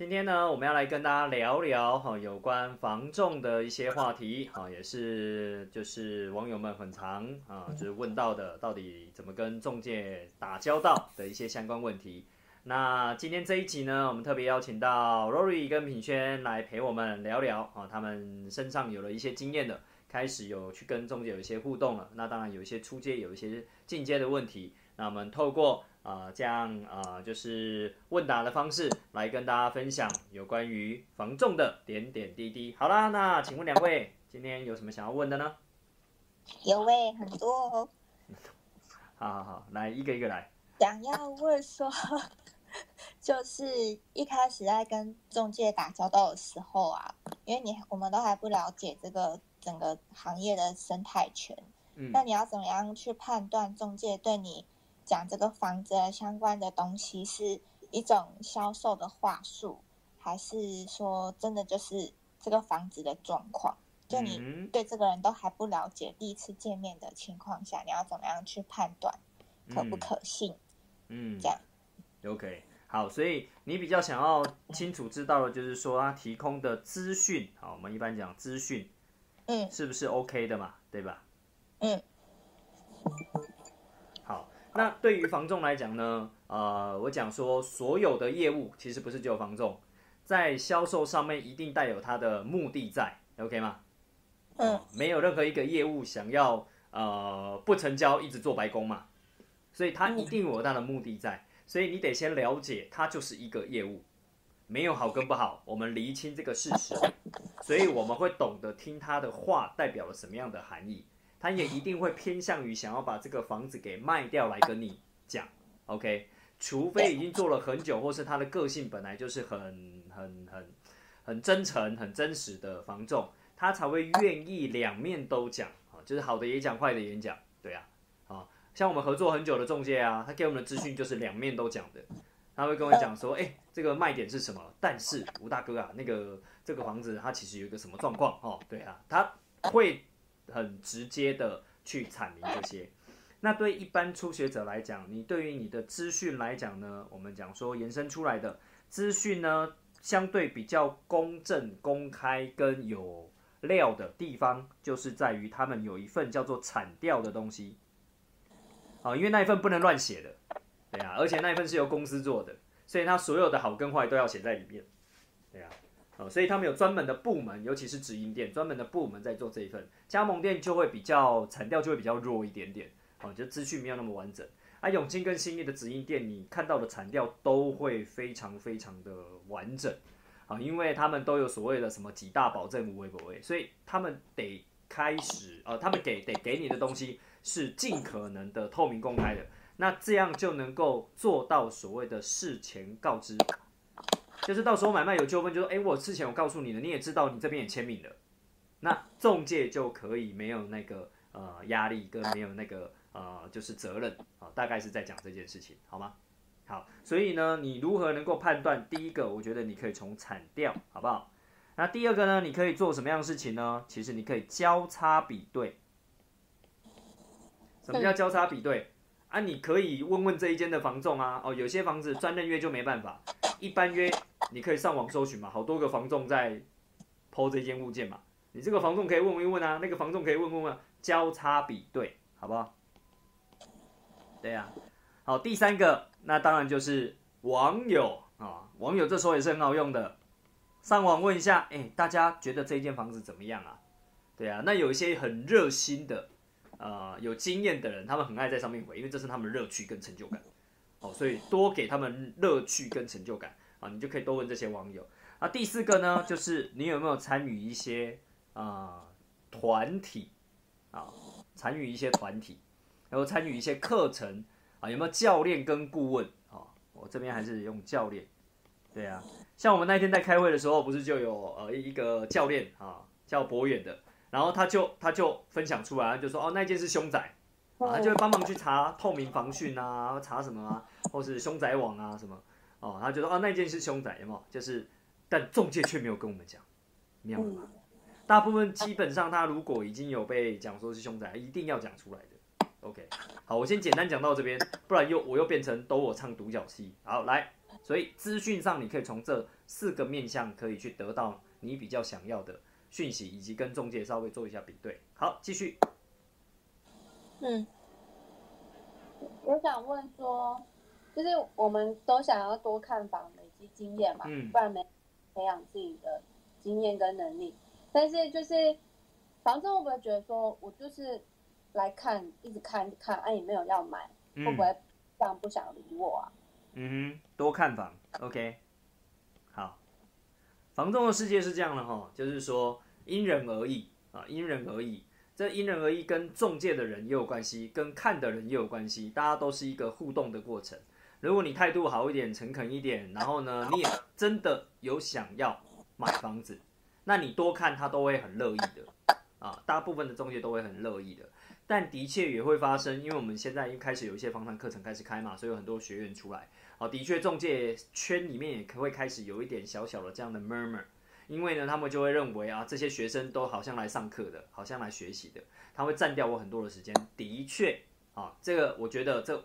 今天呢，我们要来跟大家聊聊哈有关房仲的一些话题哈，也是就是网友们很常啊就是问到的，到底怎么跟中介打交道的一些相关问题。那今天这一集呢，我们特别邀请到 Rory 跟品轩来陪我们聊聊啊，他们身上有了一些经验的，开始有去跟中介有一些互动了。那当然有一些出街，有一些进阶的问题。那我们透过啊这样啊就是问答的方式来跟大家分享有关于防重的点点滴滴。好啦，那请问两位今天有什么想要问的呢？有诶，很多哦。好好好，来一个一个来。想要问说，就是一开始在跟中介打交道的时候啊，因为你我们都还不了解这个整个行业的生态圈，嗯那你要怎么样去判断中介对你讲这个房子的相关的东西是一种销售的话术，还是说真的就是这个房子的状况？就你嗯对这个人都还不了解，第一次见面的情况下，你要怎么样去判断可不可信？嗯这样 OK，好，所以你比较想要清楚知道的就是说他提供的资讯，好，我们一般讲资讯嗯是不是 OK 的嘛，对吧？嗯好，那对于房仲来讲呢，呃，我讲说所有的业务其实不是只有房仲，在销售上面一定带有它的目的在，OK 吗？嗯。没有任何一个业务想要呃不成交一直做白工嘛，所以它一定有它的目的在，所以你得先了解它就是一个业务，没有好跟不好，我们厘清这个事实，所以我们会懂得听他的话代表了什么样的含义，他也一定会偏向于想要把这个房子给卖掉来跟你讲，OK，除非已经做了很久，或是他的个性本来就是很很很很真诚、很真实的房仲。他才会愿意两面都讲啊，就是好的也讲，坏的也讲，对啊，啊，像我们合作很久的中介啊，他给我们的资讯就是两面都讲的，他会跟我讲说，哎、这个卖点是什么？但是吴大哥啊，那个这个房子它其实有一个什么状况哦，对啊，他会很直接的去阐明这些。那对一般初学者来讲，你对于你的资讯来讲呢，我们讲说延伸出来的资讯呢，相对比较公正、公开跟有料的地方，就是在于他们有一份叫做产调的东西，啊，因为那一份不能乱写的，对啊，而且那一份是由公司做的，所以它所有的好跟坏都要写在里面，对啊，哦，所以他们有专门的部门，尤其是直营店专门的部门在做这一份，加盟店就会比较产调就会比较弱一点点，哦，就资讯没有那么完整。啊，永清跟新义的直营店，你看到的产调都会非常非常的完整。啊，因为他们都有所谓的什么几大保证无微不微，所以他们得开始，呃，他们给得给你的东西是尽可能的透明公开的，那这样就能够做到所谓的事前告知，就是到时候买卖有纠纷，就说，哎，我之前我告诉你了，你也知道，你这边也签名了，那中介就可以没有那个呃压力跟没有那个呃就是责任啊，大概是在讲这件事情，好吗？好，所以呢，你如何能够判断？第一个，我觉得你可以从产调，好不好？那第二个呢，你可以做什么样的事情呢？其实你可以交叉比对。什么叫交叉比对？啊，你可以问问这一间的房仲啊，哦，有些房子专任约就没办法，一般约你可以上网搜寻嘛，好多个房仲在抛这间物件嘛，你这个房仲可以问一问啊，那个房仲可以问问啊，交叉比对，好不好？对呀、好，第三个，那当然就是网友啊，网友这时候也是很好用的，上网问一下，哎、大家觉得这间房子怎么样啊？对啊，那有一些很热心的，呃，有经验的人，他们很爱在上面回，因为这是他们乐趣跟成就感，哦，所以多给他们乐趣跟成就感啊，你就可以多问这些网友。啊，第四个呢，就是你有没有参与一些啊团体啊，参与一些团体，然后参与一些课程啊，有没有教练跟顾问啊？我这边还是用教练，对啊，像我们那天在开会的时候，不是就有呃一个教练啊，叫博远的，然后他就他就分享出来，就说哦那件是凶宅，啊，就会帮忙去查透明防汛啊，查什么啊，或是凶宅网啊什么，哦，他就说哦那件是凶宅，有没有？就是，但中介却没有跟我们讲，妙了吧？大部分基本上他如果已经有被讲说是凶宅，一定要讲出来的。OK，好，我先简单讲到这边，不然又我又变成都我唱独角戏。好，来所以资讯上你可以从这四个面向可以去得到你比较想要的讯息，以及跟中介稍微做一下比对。好，继续。嗯，我想问说，就是我们都想要多看房，累积经验嘛，嗯不然没培养自己的经验跟能力。但是就是房东会不会觉得说，我就是来看，一直看一看，哎、也没有要买，会嗯不会这样不想理我啊？嗯哼，多看房，OK，好，房东的世界是这样的哈，就是说因人而异啊，因人而异。这因人而异，跟中介的人也有关系，跟看的人也有关系，大家都是一个互动的过程。如果你态度好一点、诚恳一点，然后呢，你也真的有想要买房子，那你多看他都会很乐意的啊，大部分的中介都会很乐意的。但的确也会发生，因为我们现在一开始有一些房产课程开始开嘛，所以有很多学员出来。哦，的确，中介圈里面也会开始有一点小小的这样的 murmur，因为呢，他们就会认为啊，这些学生都好像来上课的，好像来学习的，他会占掉我很多的时间。的确，啊，这个我觉得这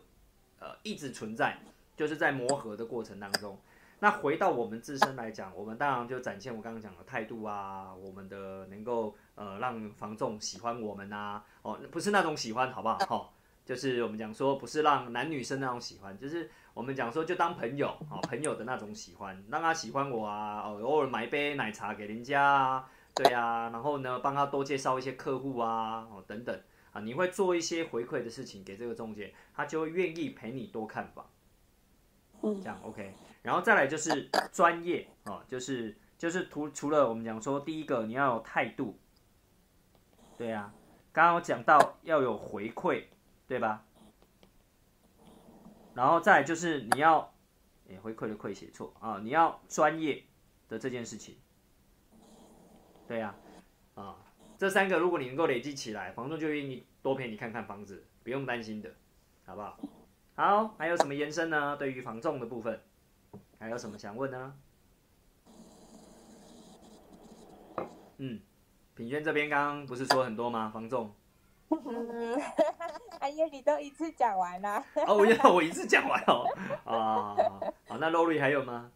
呃一直存在，就是在磨合的过程当中。那回到我们自身来讲，我们当然就展现我刚刚讲的态度啊，我们的能够呃让房仲喜欢我们呐、哦，不是那种喜欢，好不好？哈、就是我们讲说不是让男女生那种喜欢，就是我们讲说就当朋友啊、哦，朋友的那种喜欢，让他喜欢我啊，哦，偶尔买一杯奶茶给人家啊，对啊，然后呢帮他多介绍一些客户啊，哦等等啊，你会做一些回馈的事情给这个中介，他就会愿意陪你多看房。嗯这样 OK，然后再来就是专业啊，就是就是除除了我们讲说第一个你要有态度，对啊，刚刚我讲到要有回馈，对吧？然后再来就是你要，诶回馈的馈写错啊，你要专业的这件事情，对呀、啊，这三个如果你能够累积起来，房东就愿意多陪你看看房子，不用担心的，好不好？好，还有什么延伸呢？对于房仲的部分，还有什么想问呢？嗯，品轩这边刚刚不是说很多吗？房仲嗯，哎呀，你都一次讲完了。哦，我要我一次讲完哦。啊，好，那 Lori 还有吗？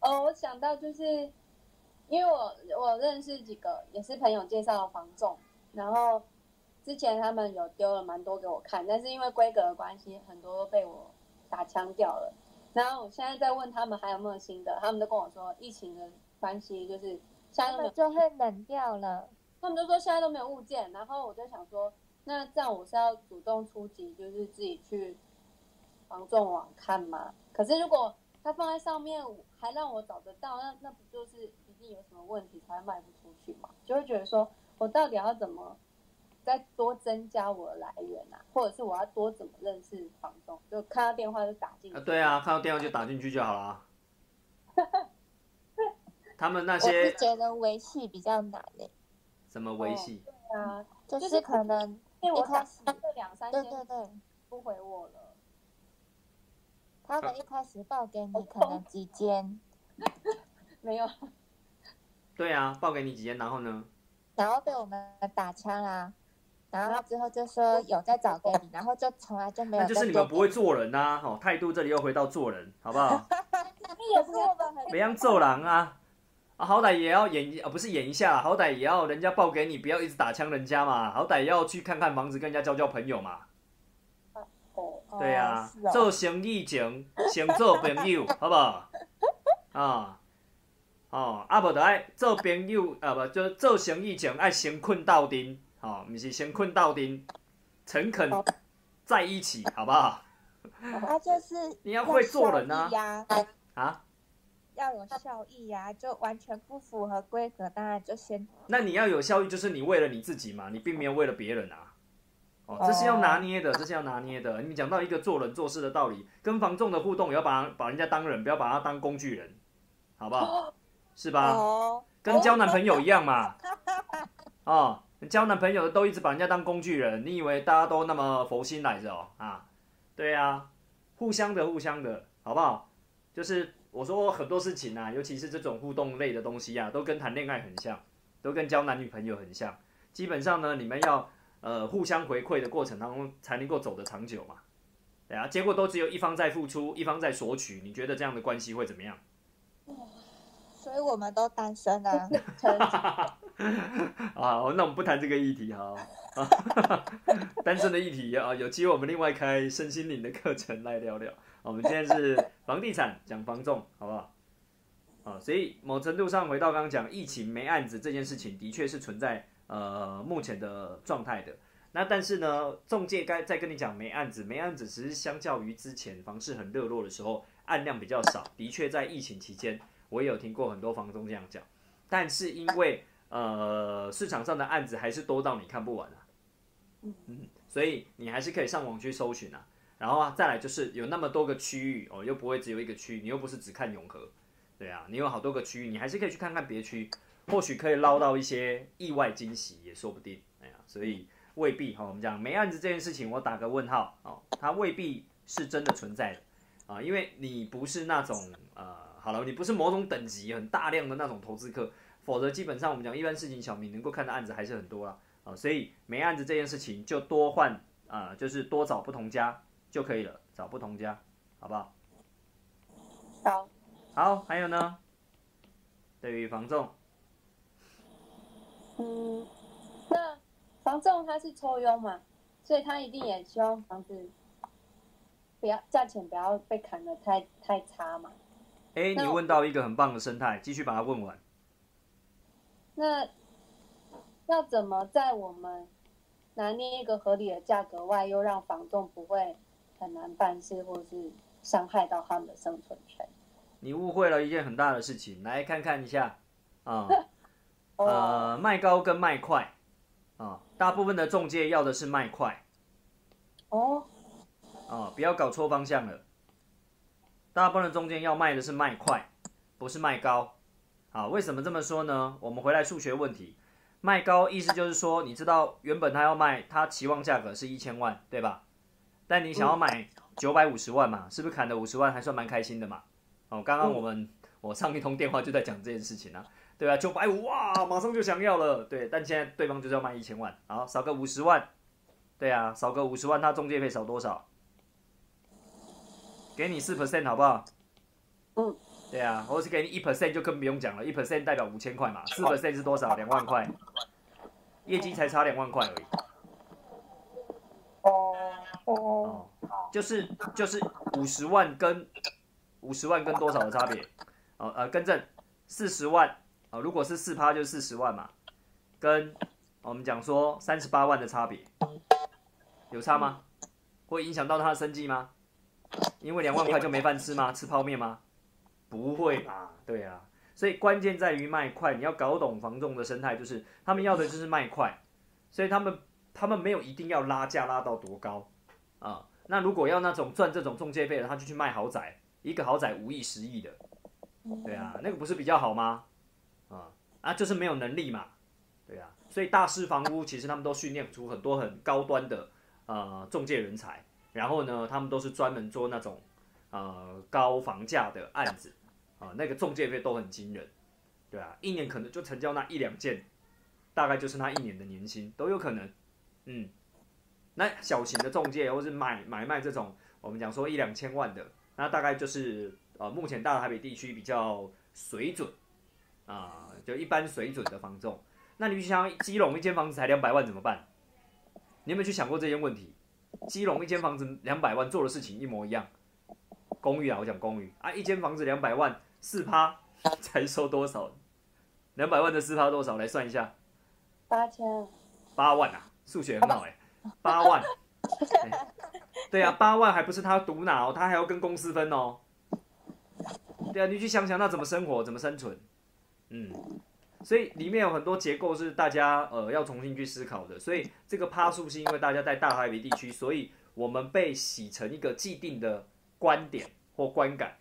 哦，我想到就是，因为我我认识几个也是朋友介绍的房仲，然后之前他们有丢了蛮多给我看，但是因为规格的关系，很多都被我打枪掉了。然后我现在在问他们还有没有新的，他们都跟我说疫情的关系，就是现在就会冷掉了。他们都说现在都没有物件，然后我就想说，那这样我是要主动出击，就是自己去房仲网看吗？可是如果他放在上面还让我找得到，那那不就是一定有什么问题才会卖不出去嘛？就会觉得说我到底要怎么再多增加我的来源啊，或者是我要多怎么认识房东？就看到电话就打进去。啊，对啊，看到电话就打进去就好了啊。他们那我是些觉得维系比较难诶，什么维系，对啊，就就是是可能因为我打一开始这两三对天对对，不回我了。他们一开始报给你可能几间，没有，对啊，报给你几间，然后呢？然后被我们打枪啦，然后之后就说有在找给你，然后就从来就没有那就是你们不会做人呐、哦，态度这里又回到做人，好不好？你，可是我们很别让做人啊，啊，好歹也要演一啊，不是演一下，好歹也要人家报给你，不要一直打枪人家嘛，好歹也要去看看房子，跟人家交交朋友嘛。哦，对啊哦，哦做生意前先做朋友，好不好？啊，哦，啊无就爱做朋友，啊不，就做生意前爱先困到丁，哦，不是先困到丁，诚恳在一起，好不好？他就是 你要会做人啊呀，啊，要有效益呀，就完全不符合规格，当然就先那你要有效益，就是你为了你自己嘛，你并没有为了别人啊。哦，这是要拿捏的，这是要拿捏的。你讲到一个做人做事的道理，跟房仲的互动，也要把把人家当人，不要把他当工具人，好不好？是吧？哦，跟交男朋友一样嘛。哦，交男朋友都一直把人家当工具人，你以为大家都那么佛心来着哦？啊，对啊，互相的，互相的，好不好？就是我说很多事情啊，尤其是这种互动类的东西啊，都跟谈恋爱很像，都跟交男女朋友很像。基本上呢，你们要呃互相回馈的过程当中，才能够走得长久嘛。对啊，结果都只有一方在付出，一方在索取，你觉得这样的关系会怎么样？所以我们都单身啊。啊，那我们不谈这个议题哈。单身的议题啊，有机会我们另外开身心灵的课程来聊聊。我们今天是房地产讲房仲，好不好？啊，所以某程度上回到刚刚讲疫情没案子这件事情，的确是存在呃目前的状态的。那但是呢，中介该再跟你讲没案子，没案子只是相较于之前房市很热络的时候，案量比较少。的确在疫情期间，我也有听过很多房东这样讲。但是因为呃市场上的案子还是多到你看不完啊，嗯，所以你还是可以上网去搜寻啊。然后啊，再来就是有那么多个区域哦，又不会只有一个区，你又不是只看永和，对啊，你有好多个区域，你还是可以去看看别区，或许可以捞到一些意外惊喜也说不定。哎呀，所以未必哈，我们讲没案子这件事情，我打个问号哦，它未必是真的存在的啊，因为你不是那种呃，好了，你不是某种等级很大量的那种投资客，否则基本上我们讲一般事情小民能够看的案子还是很多啦啊，所以没案子这件事情就多换啊，就是多找不同家。就可以了，找不同家，好不好？好，好，还有呢？对于房仲，嗯，那房仲他是抽佣嘛，所以他一定也希望房子不要价钱不要被砍的太太差嘛。哎，你问到一个很棒的生态，继续把它问完。那要怎么在我们拿捏一个合理的价格外，又让房仲不会？很难办事，或是伤害到他们的生存权。你误会了一件很大的事情，来看看一下啊，呃，卖高跟卖快啊，大部分的中介要的是卖快。哦，啊，不要搞错方向了。大部分的中间要卖的是卖快，不是卖高。啊，为什么这么说呢？我们回来数学问题，卖高意思就是说，你知道原本他要卖，他期望价格是一千万，对吧？但你想要买九百五十万嘛？是不是砍了五十万还算蛮开心的嘛？哦，刚刚我们我上一通电话就在讲这件事情啊，对吧？九百五哇，马上就想要了，对。但现在对方就是要卖一千万，好少个五十万，对啊，少个五十万，他中介费少多少？给你四 percent 好不好？嗯，对啊，或是给你一 percent 就更不用讲了，一 percent 代表五千块嘛，四 percent 是多少？两万块，业绩才差两万块而已。哦。哦，就是就是五十万跟五十万跟多少的差别？哦呃，更正四十万啊，如果是四趴就是四十万嘛，跟我们讲说三十八万的差别，有差吗？会影响到他的生计吗？因为两万块就没饭吃吗？吃泡面吗？不会吧？对啊，所以关键在于卖快，你要搞懂房仲的生态，就是他们要的就是卖快，所以他们他们没有一定要拉价拉到多高。啊，那如果要那种赚这种中介费的，他就去卖豪宅，一个豪宅五亿、十亿的，对啊，那个不是比较好吗？啊啊，就是没有能力嘛，对啊，所以大师房屋其实他们都训练出很多很高端的呃中介人才，然后呢，他们都是专门做那种呃高房价的案子，啊，那个中介费都很惊人，对啊，一年可能就成交那一两件，大概就是他一年的年薪都有可能，嗯。那小型的中介或是买买卖这种，我们讲说一两千万的，那大概就是呃目前大台北地区比较水准啊，就一般水准的房仲。那你想基隆一间房子才两百万怎么办？你有没有去想过这些问题？基隆一间房子两百万做的事情一模一样，公寓啊，我讲公寓啊，一间房子两百万，四趴才收多少？两百万的四趴多少？来算一下，八千，八万啊，数学很好哎。八万，对啊，八万还不是他独拿哦，他还要跟公司分哦。对啊，你去想想，那怎么生活，怎么生存？嗯，所以里面有很多结构是大家呃要重新去思考的。所以这个趴数是因为大家在大台北地区，所以我们被洗成一个既定的观点或观感，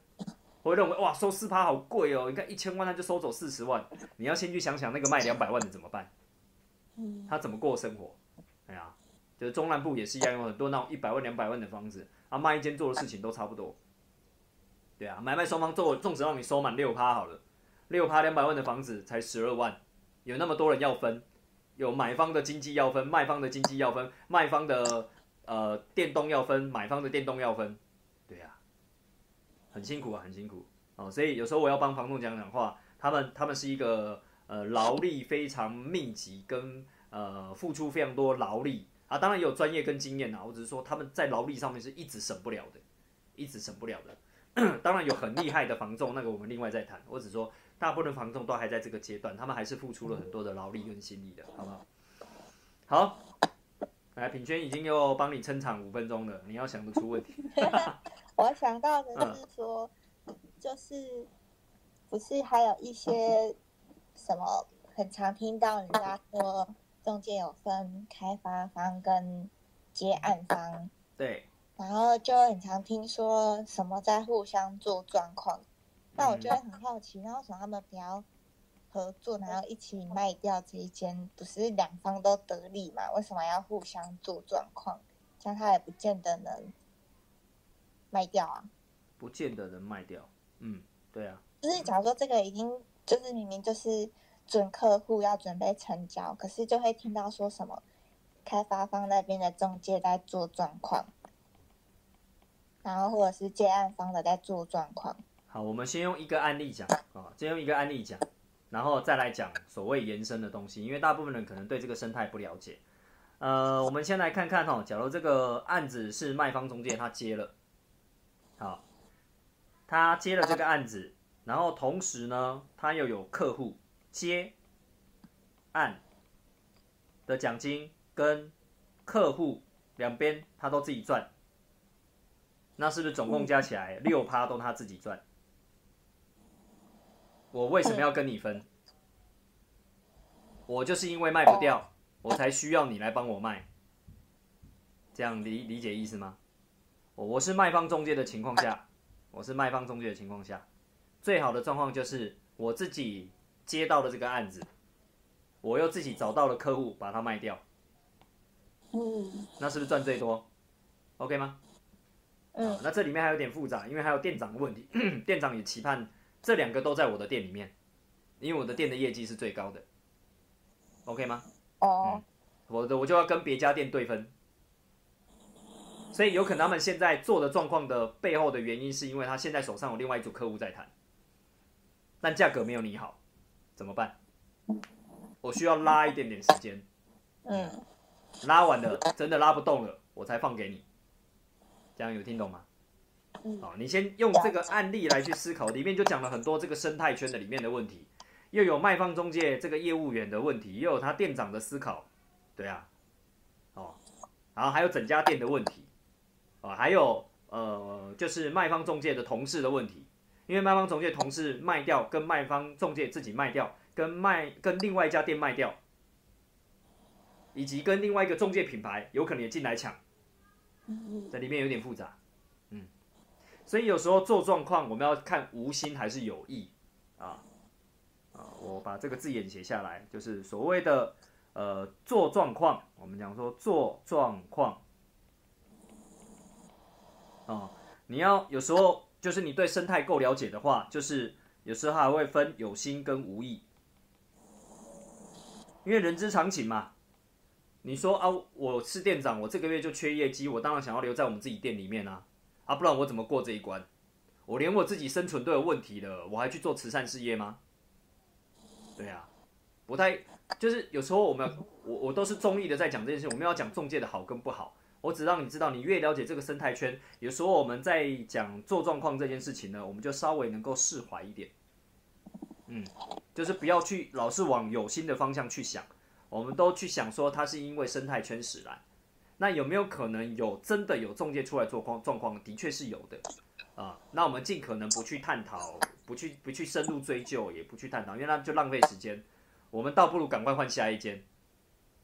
会认为哇收四趴好贵哦，你看一千万他就收走四十万，你要先去想想那个卖两百万的怎么办？他怎么过生活？哎呀。就是中南部也是一样，有很多那种一百万、两百万的房子，啊，卖一间做的事情都差不多。对啊，买卖双方做，纵使让你收满六趴好了，六趴两百万的房子才十二万，有那么多人要分，有买方的经济要分，卖方的经济要分，卖方的呃电动要分，买方的电动要分，对呀、很辛苦啊，很辛苦哦。所以有时候我要帮房东讲讲话，他们他们是一个呃劳力非常密集跟呃付出非常多劳力啊，当然也有专业跟经验啊。我只是说他们在劳力上面是一直省不了的，一直省不了的。当然有很厉害的房仲，那个我们另外再谈。我只说大部分房仲都还在这个阶段，他们还是付出了很多的劳力跟心力的，好不好？好，来品轩已经又帮你撑场五分钟了，你要想得出问题。我想到的是说，就是不是还有一些什么很常听到人家说中介有分开发方跟接案方，对，然后就很常听说什么在互相做状况，那我就会很好奇，那为什么他们不要合作，然后一起卖掉这一间，不是两方都得利嘛？为什么要互相做状况？这样他也不见得能卖掉啊。不见得能卖掉。嗯，对啊，就是假如说这个已经就是明明就是准客户要准备成交，可是就会听到说什么开发方那边的中介在做状况，然后或者是接案方的在做状况。好，我们先用一个案例讲啊，先用一个案例讲，然后再来讲所谓延伸的东西，因为大部分人可能对这个生态不了解。呃，我们先来看看哈，假如这个案子是卖方中介他接了，好，他接了这个案子，然后同时呢，他又有客户接案的奖金跟客户两边他都自己赚，那是不是总共加起来六趴都他自己赚？我为什么要跟你分？我就是因为卖不掉，我才需要你来帮我卖。这样理理解意思吗？我我是卖方中介的情况下，我是卖方中介的情况下，最好的状况就是我自己接到了这个案子，我又自己找到了客户，把它卖掉，嗯，那是不是赚最多？OK 吗？嗯，那这里面还有点复杂，因为还有店长的问题，店长也期盼这两个都在我的店里面，因为我的店的业绩是最高的，OK 吗？哦，我的我就要跟别家店对分，所以有可能他们现在做的状况的背后的原因，是因为他现在手上有另外一组客户在谈，但价格没有你好，怎么办？我需要拉一点点时间，嗯，拉完了真的拉不动了，我才放给你，这样有听懂吗？嗯。好，你先用这个案例来去思考，里面就讲了很多这个生态圈的里面的问题，又有卖方中介这个业务员的问题，又有他店长的思考，对啊，哦，然后还有整家店的问题，啊，还有呃，就是卖方中介的同事的问题，因为卖方中介同事卖掉，跟卖方中介自己卖掉，跟卖跟另外一家店卖掉，以及跟另外一个中介品牌有可能也进来抢，这里面有点复杂。所以有时候做状况，我们要看无心还是有意啊啊！我把这个字眼写下来，就是所谓的呃做状况，我们讲说做状况哦，你要有时候就是你对生态够了解的话，就是有时候还会分有心跟无意，因为人之常情嘛。你说啊，我是店长，我这个月就缺业绩，我当然想要留在我们自己店里面啊。啊，不然我怎么过这一关？我连我自己生存都有问题了，我还去做慈善事业吗？对啊，不太就是有时候我们我我都是中立的在讲这件事，我们要讲中介的好跟不好，我只让你知道，你越了解这个生态圈，有时候我们在讲做状况这件事情呢，我们就稍微能够释怀一点。嗯，就是不要去老是往有心的方向去想，我们都去想说它是因为生态圈使然。那有没有可能有真的有中介出来做状状况？的确是有的，啊，那我们尽可能不去探讨，不去不去深入追究，也不去探讨，因为那就浪费时间。我们倒不如赶快换下一间，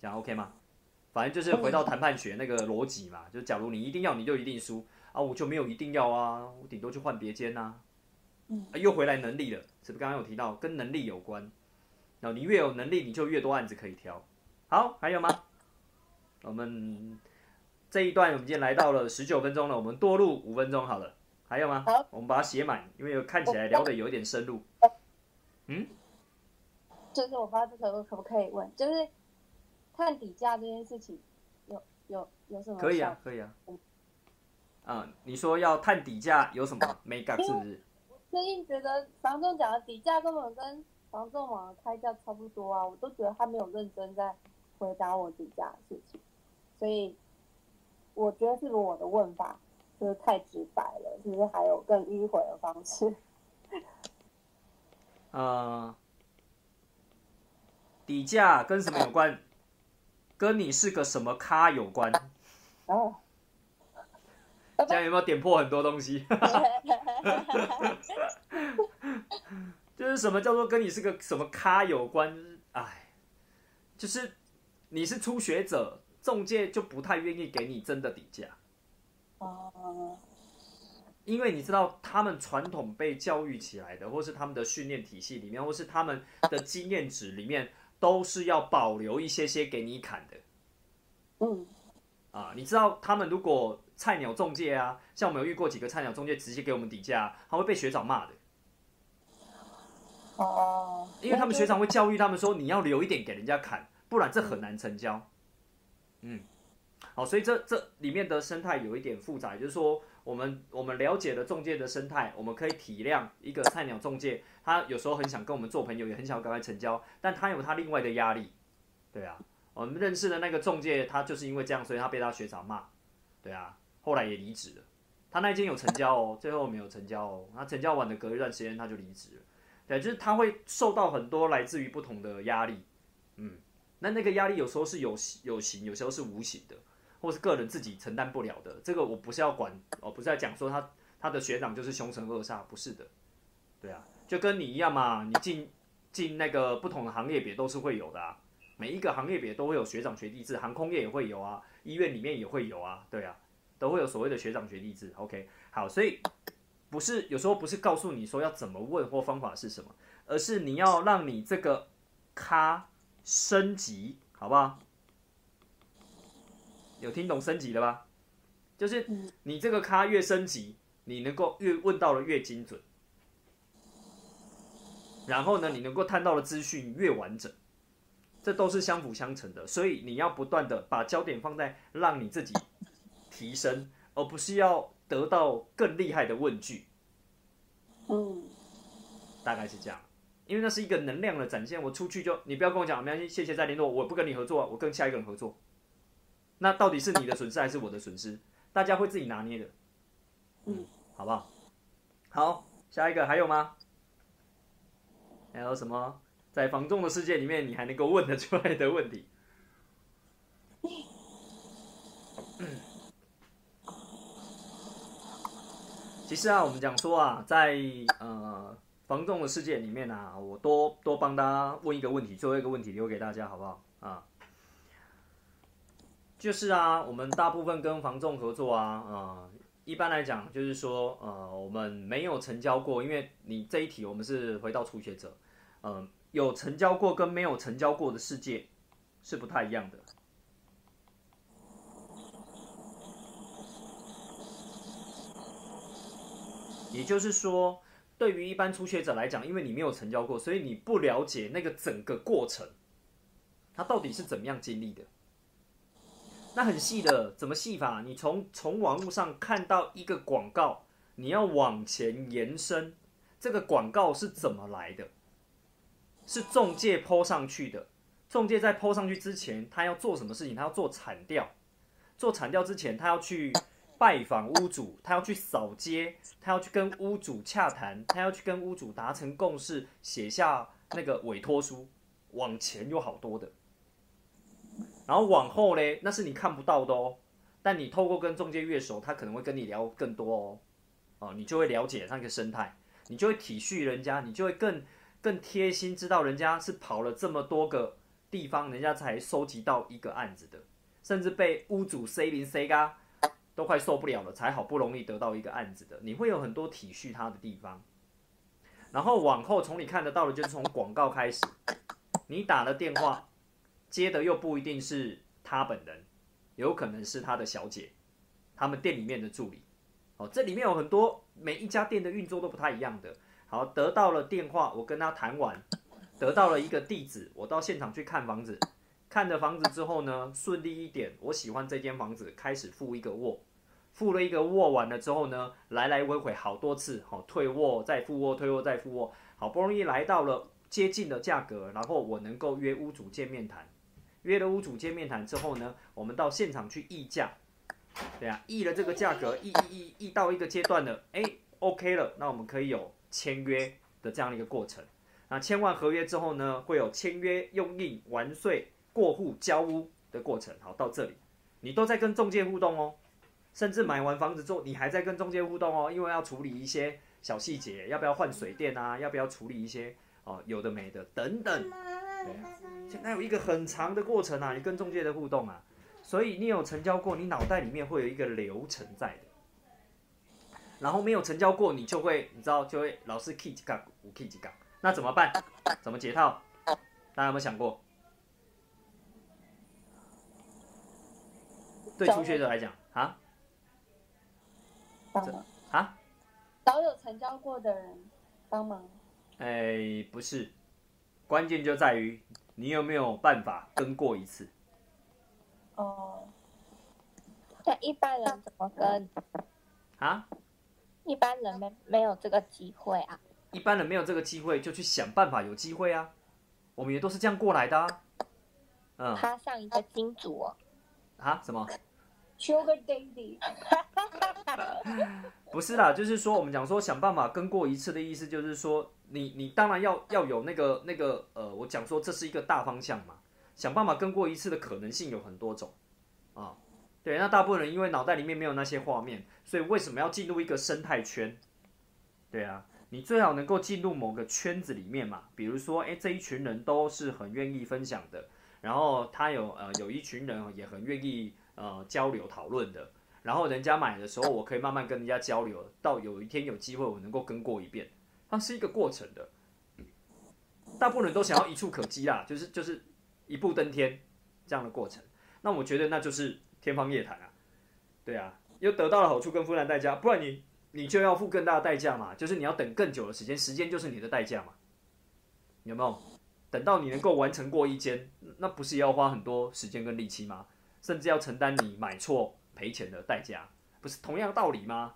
这样 OK 吗？反正就是回到谈判学那个逻辑嘛，就假如你一定要，你就一定输啊，我就没有一定要啊，我顶多去换别间呐、啊，又回来能力了，是不是刚刚有提到跟能力有关？然后你越有能力，你就越多案子可以挑。好，还有吗？我们这一段我们今天来到了十九分钟了，我们多录五分钟好了。还有吗？好，我们把它写满，因为看起来聊的有一点深入。嗯就是我不知道这个可不可以问，就是看底价这件事情，有有有什么？可以啊，可以啊。啊，你说要探底价有什么 make up 是不是？最近觉得房仲讲的底价根本跟房仲网的开价差不多啊，我都觉得他没有认真在回答我底价的事情，所以我觉得是我的问法就是太直白了，是不是还有更迂回的方式？呃，底价跟什么有关？跟你是个什么咖有关？哦，这样有没有点破很多东西？就是什么叫做跟你是个什么咖有关？哎，就是你是初学者，中介就不太愿意给你真的底价。哦，因为你知道，他们传统被教育起来的，或是他们的训练体系里面，或是他们的经验值里面，都是要保留一些些给你砍的。嗯，啊，你知道他们如果菜鸟中介啊，像我们有遇过几个菜鸟中介直接给我们底价，他会被学长骂的。哦，因为他们学长会教育他们说，你要留一点给人家砍，不然这很难成交。嗯，好，所以这这里面的生态有一点复杂，就是说我们我们了解了中介的生态，我们可以体谅一个菜鸟中介，他有时候很想跟我们做朋友，也很想赶快成交，但他有他另外的压力。对啊，我们认识的那个中介，他就是因为这样，所以他被他学长骂。对啊，后来也离职了。他那间有成交哦，最后没有成交哦。他成交完的隔一段时间他就离职了。对，就是他会受到很多来自于不同的压力，嗯，那那个压力有时候是有有形，有时候是无形的，或是个人自己承担不了的。这个我不是要管，哦，不是在讲说他他的学长就是凶神恶煞，不是的，对啊，就跟你一样嘛，你进进那个不同的行业别都是会有的啊，每一个行业别都会有学长学弟制，航空业也会有啊，医院里面也会有啊，对啊，都会有所谓的学长学弟制。OK，好，所以。不是有时候不是告诉你说要怎么问或方法是什么，而是你要让你这个咖升级，好不好？有听懂升级的吧？就是你这个咖越升级，你能够越问到的越精准，然后呢，你能够探到的资讯越完整，这都是相辅相成的。所以你要不断的把焦点放在让你自己提升，而不是要。得到更厉害的问句，嗯，大概是这样，因为那是一个能量的展现。我出去就，你不要跟我讲，没关系，谢谢再联络，我不跟你合作，我跟下一个人合作。那到底是你的损失还是我的损失？大家会自己拿捏的，嗯，好不好？好，下一个还有吗？还有什么在防重的世界里面你还能够问得出来的问题？其实啊，我们讲说啊，在呃防重的世界里面啊，我多多帮大家问一个问题，最后一个问题留给大家，好不好啊？就是啊，我们大部分跟房仲合作啊，啊，一般来讲就是说，呃，我们没有成交过，因为你这一题我们是回到初学者，嗯，有成交过跟没有成交过的世界是不太一样的。也就是说，对于一般初学者来讲，因为你没有成交过，所以你不了解那个整个过程，它到底是怎么样经历的。那很细的，怎么细法？你从从网络上看到一个广告，你要往前延伸，这个广告是怎么来的？是中介抛上去的。中介在抛上去之前，他要做什么事情？他要做铲掉。做铲掉之前，他要去。拜访屋主，他要去扫街，他要去跟屋主洽谈，他要去跟屋主达成共识，写下那个委托书。往前有好多的，然后往后嘞，那是你看不到的哦。但你透过跟中介越熟，他可能会跟你聊更多哦，哦，你就会了解那个生态，你就会体恤人家，你就会更更贴心，知道人家是跑了这么多个地方，人家才收集到一个案子的，甚至被屋主 C 零 C 嘎。都快受不了了，才好不容易得到一个案子的，你会有很多体恤他的地方。然后往后从你看得到的，就是从广告开始，你打了电话，接的又不一定是他本人，有可能是他的小姐，他们店里面的助理。哦，这里面有很多每一家店的运作都不太一样的。好，得到了电话，我跟他谈完，得到了一个地址，我到现场去看房子，看了房子之后呢，顺利一点，我喜欢这间房子，开始付一个卧，付了一个卧完了之后呢，来来回回好多次，好退卧再付卧，退卧再付卧，好不容易来到了接近的价格，然后我能够约屋主见面谈，约了屋主见面谈之后呢，我们到现场去议价，对啊，议了这个价格，议议议议到一个阶段了，哎，OK 了，那我们可以有签约的这样的一个过程。那签完合约之后呢，会有签约、用印、完税、过户、交屋的过程。好，到这里，你都在跟中介互动哦，甚至买完房子之后，你还在跟中介互动哦，因为要处理一些小细节，要不要换水电啊，要不要处理一些哦有的没的等等。对啊，现在有一个很长的过程啊，你跟中介的互动啊，所以你有成交过，你脑袋里面会有一个流程在的。然后没有成交过，你就会你知道就会老是 key 几杠，五 key 几杠。那怎么办？怎么解套？大家有没有想过？对初学者来讲，啊帮忙啊，找有成交过的人帮忙。哎，不是，关键就在于你有没有办法跟过一次。哦，那一般人怎么跟？啊？一般人没没有这个机会啊。一般人没有这个机会，就去想办法有机会啊。我们也都是这样过来的啊。嗯。他像一个金主哦。啊？什么？Sugar Daddy，不是啦，就是说我们讲说想办法跟过一次的意思，就是说你你当然要要有那个那个呃，我讲说这是一个大方向嘛，想办法跟过一次的可能性有很多种啊。对，那大部分人因为脑袋里面没有那些画面，所以为什么要进入一个生态圈？对啊，你最好能够进入某个圈子里面嘛，比如说，哎，这一群人都是很愿意分享的，然后他有呃有一群人也很愿意呃交流讨论的，然后人家买的时候，我可以慢慢跟人家交流，到有一天有机会我能够跟过一遍，它是一个过程的。大部分人都想要一触可及啦，就是就是一步登天这样的过程。那我觉得那就是天方夜谭啊，对啊，又得到了好处跟负担代价，不然你你就要付更大的代价嘛，就是你要等更久的时间，时间就是你的代价嘛，有没有？等到你能够完成过一间，那不是也要花很多时间跟力气吗？甚至要承担你买错赔钱的代价，不是同样道理吗？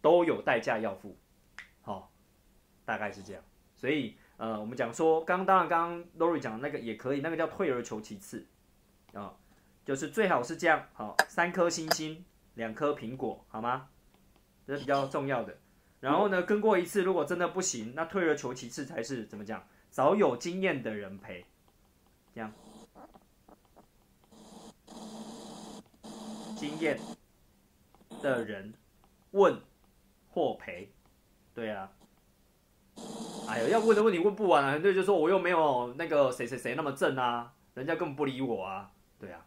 都有代价要付，好、大概是这样。所以呃，我们讲说，刚当然刚刚 Lori 讲的那个也可以，那个叫退而求其次啊、就是最好是这样，好，三颗星星，两颗苹果，好吗？这是比较重要的。然后呢，跟过一次，如果真的不行，那退而求其次才是怎么讲？找有经验的人陪，这样。经验的人问或陪，对啊。哎呦，要问的问题问不完啊！很多人就说我又没有那个谁谁谁那么正啊，人家根本不理我啊，对啊。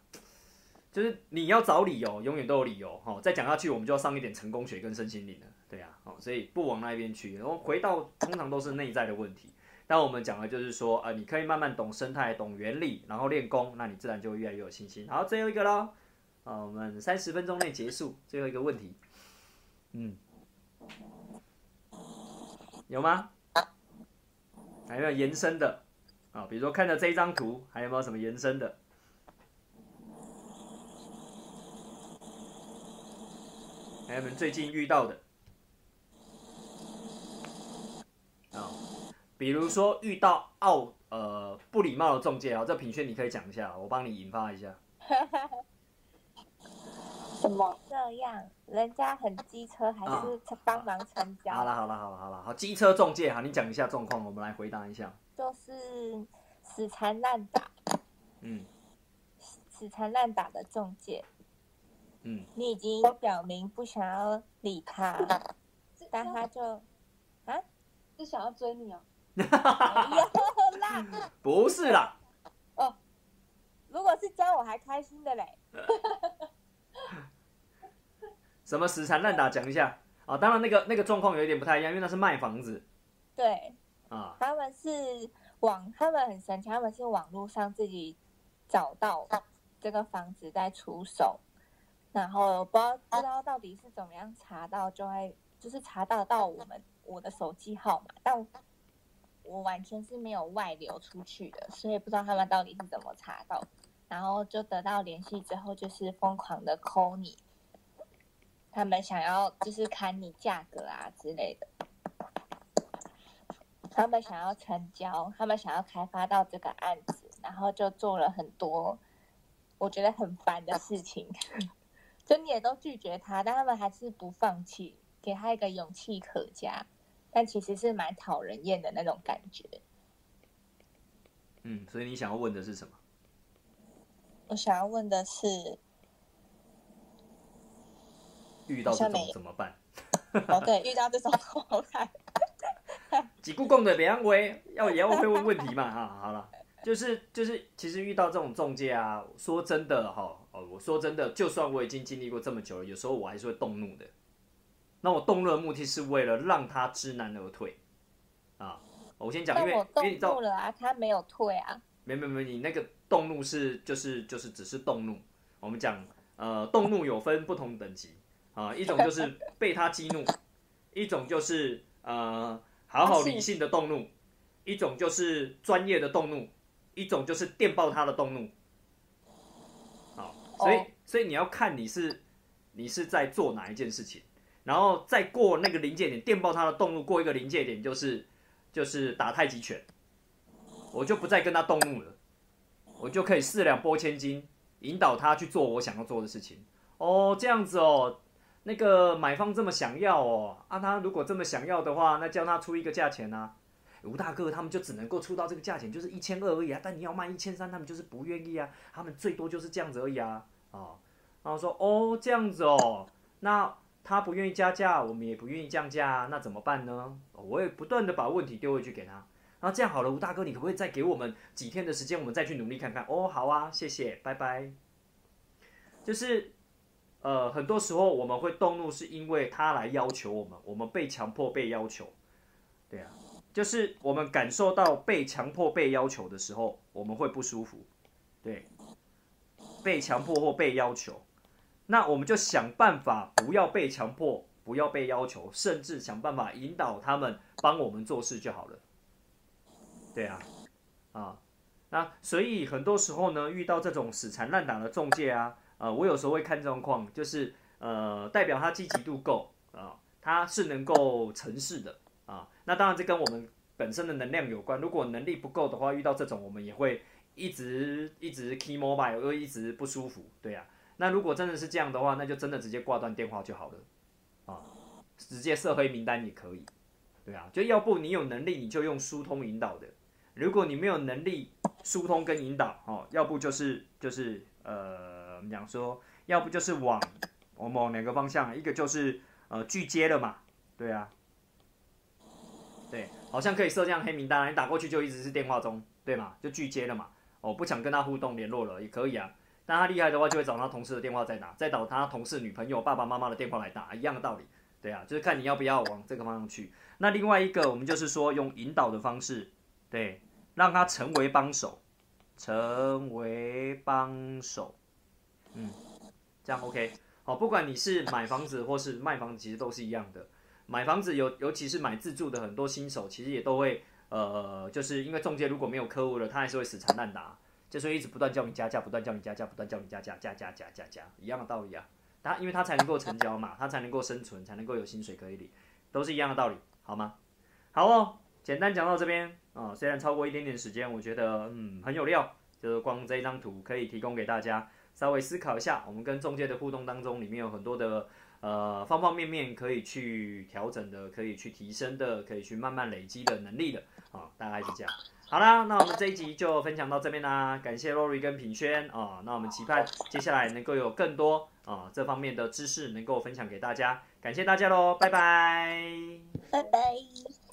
就是你要找理由，永远都有理由。哦、再讲下去，我们就要上一点成功学跟身心灵了，对啊。哦，所以不往那边去，然后回到通常都是内在的问题。但我们讲的就是说，呃，你可以慢慢懂生态、懂原理，然后练功，那你自然就会越来越有信心。好，最后一个喽，啊，我们三十分钟内结束。最后一个问题，嗯，有吗？还有没有延伸的？啊，比如说看着这一张图，还有没有什么延伸的？还有没有最近遇到的？啊，比如说遇到傲呃不礼貌的中介啊，这品轩你可以讲一下，我帮你引发一下。什么？这样，人家很机车，还是帮忙成交，好了好了好了好了，好机车中介哈，你讲一下状况，我们来回答一下。就是死缠烂打、嗯死缠烂打的中介。嗯，你已经表明不想要理他，但他就啊是想要追你哦？没有啦。不是啦，如果是教我还开心的嘞，什么死缠烂打讲一下啊？当然那个那个状况有一点不太一样，因为那是卖房子对，啊。他们是网，他们很神奇，他们是网络上自己找到这个房子在出手，然后不知道不知道到底是怎么样查到，就会就是查到到我们我的手机号码，但我完全是没有外流出去的，所以不知道他们到底是怎么查到。然后就得到联系之后，就是疯狂的抠你，他们想要就是砍你价格啊之类的，他们想要成交，他们想要开发到这个案子，然后就做了很多我觉得很烦的事情，就你也都拒绝他，但他们还是不放弃，给他一个勇气可嘉，但其实是蛮讨人厌的那种感觉。嗯，所以你想要问的是什么？我想要问的是，遇到这种怎么办？哦，对，遇到这种好看。几故共的两位要也要会问问题嘛？哈，好了，就是就是，其实遇到这种中介啊，说真的哈，哦，我说真的，就算我已经经历过这么久了，有时候我还是会动怒的。那我动怒的目的是为了让他知难而退啊。我先讲，因为因为你知道了啊，他没有退啊。没没没，你那个动怒是就是就是只是动怒。我们讲呃，动怒有分不同等级啊，一种就是被他激怒，一种就是呃好好理性的动怒，一种就是专业的动怒，一种就是电爆他的动怒。好，所以所以你要看你是你是在做哪一件事情，然后再过那个临界点，电爆他的动怒，过一个临界点就是。就是打太极拳，我就不再跟他动怒了，我就可以四两拨千斤，引导他去做我想要做的事情。哦，这样子哦，那个买方这么想要哦，啊，他如果这么想要的话，那叫他出一个价钱啊。吴大哥他们就只能够出到这个价钱，就是一千二而已啊。但你要卖一千三，他们就是不愿意啊，他们最多就是这样子而已啊。啊，然后说哦，这样子哦，那。他不愿意加价，我们也不愿意降价，那怎么办呢？我也不断的把问题丢回去给他。那这样好了，吴大哥，你可不可以再给我们几天的时间，我们再去努力看看？哦，好啊，谢谢，拜拜。就是，呃，很多时候我们会动怒，是因为他来要求我们，我们被强迫被要求。对啊，就是我们感受到被强迫被要求的时候，我们会不舒服。对，被强迫或被要求。那我们就想办法不要被强迫，不要被要求，甚至想办法引导他们帮我们做事就好了。对啊，啊，那所以很多时候呢，遇到这种死缠烂打的中介啊，呃，我有时候会看状况，就是呃，代表他积极度够啊，他是能够成事的啊。那当然这跟我们本身的能量有关，如果能力不够的话，遇到这种我们也会一直一直 key mobile，又一直不舒服，对呀。那如果真的是这样的话，那就真的直接挂断电话就好了，啊，直接设黑名单也可以，对啊，就要不你有能力你就用疏通引导的，如果你没有能力疏通跟引导，哦，要不就是就是呃，我们讲说，要不就是往我们往两个方向，一个就是呃拒接了嘛，对啊，对，好像可以设这样黑名单，你打过去就一直是电话中，对嘛，就拒接了嘛，哦，不想跟他互动联络了也可以啊。但他厉害的话，就会找他同事的电话再打，再找他同事女朋友、爸爸妈妈的电话来打，一样的道理。对啊，就是看你要不要往这个方向去。那另外一个，我们就是说用引导的方式，对，让他成为帮手，成为帮手。嗯，这样 OK。好，不管你是买房子或是卖房子，其实都是一样的。买房子尤尤其是买自住的很多新手，其实也都会呃，就是因为中介如果没有客户了，他还是会死缠烂打。就是一直不断叫你加价，不断叫你加价，不断叫你加价，加加加加加，一样的道理啊。他因为他才能够成交嘛，他才能够生存，才能够有薪水可以领，都是一样的道理，好吗？好哦，简单讲到这边啊，虽然超过一点点时间，我觉得嗯很有料，就是光这一张图可以提供给大家稍微思考一下，我们跟中介的互动当中，里面有很多的呃方方面面可以去调整的，可以去提升的，可以去慢慢累积的能力的啊，大概是这样。好啦，那我们这一集就分享到这边啦，感谢洛瑞跟品轩啊，那我们期盼接下来能够有更多啊这方面的知识能够分享给大家，感谢大家喽，拜拜，拜拜。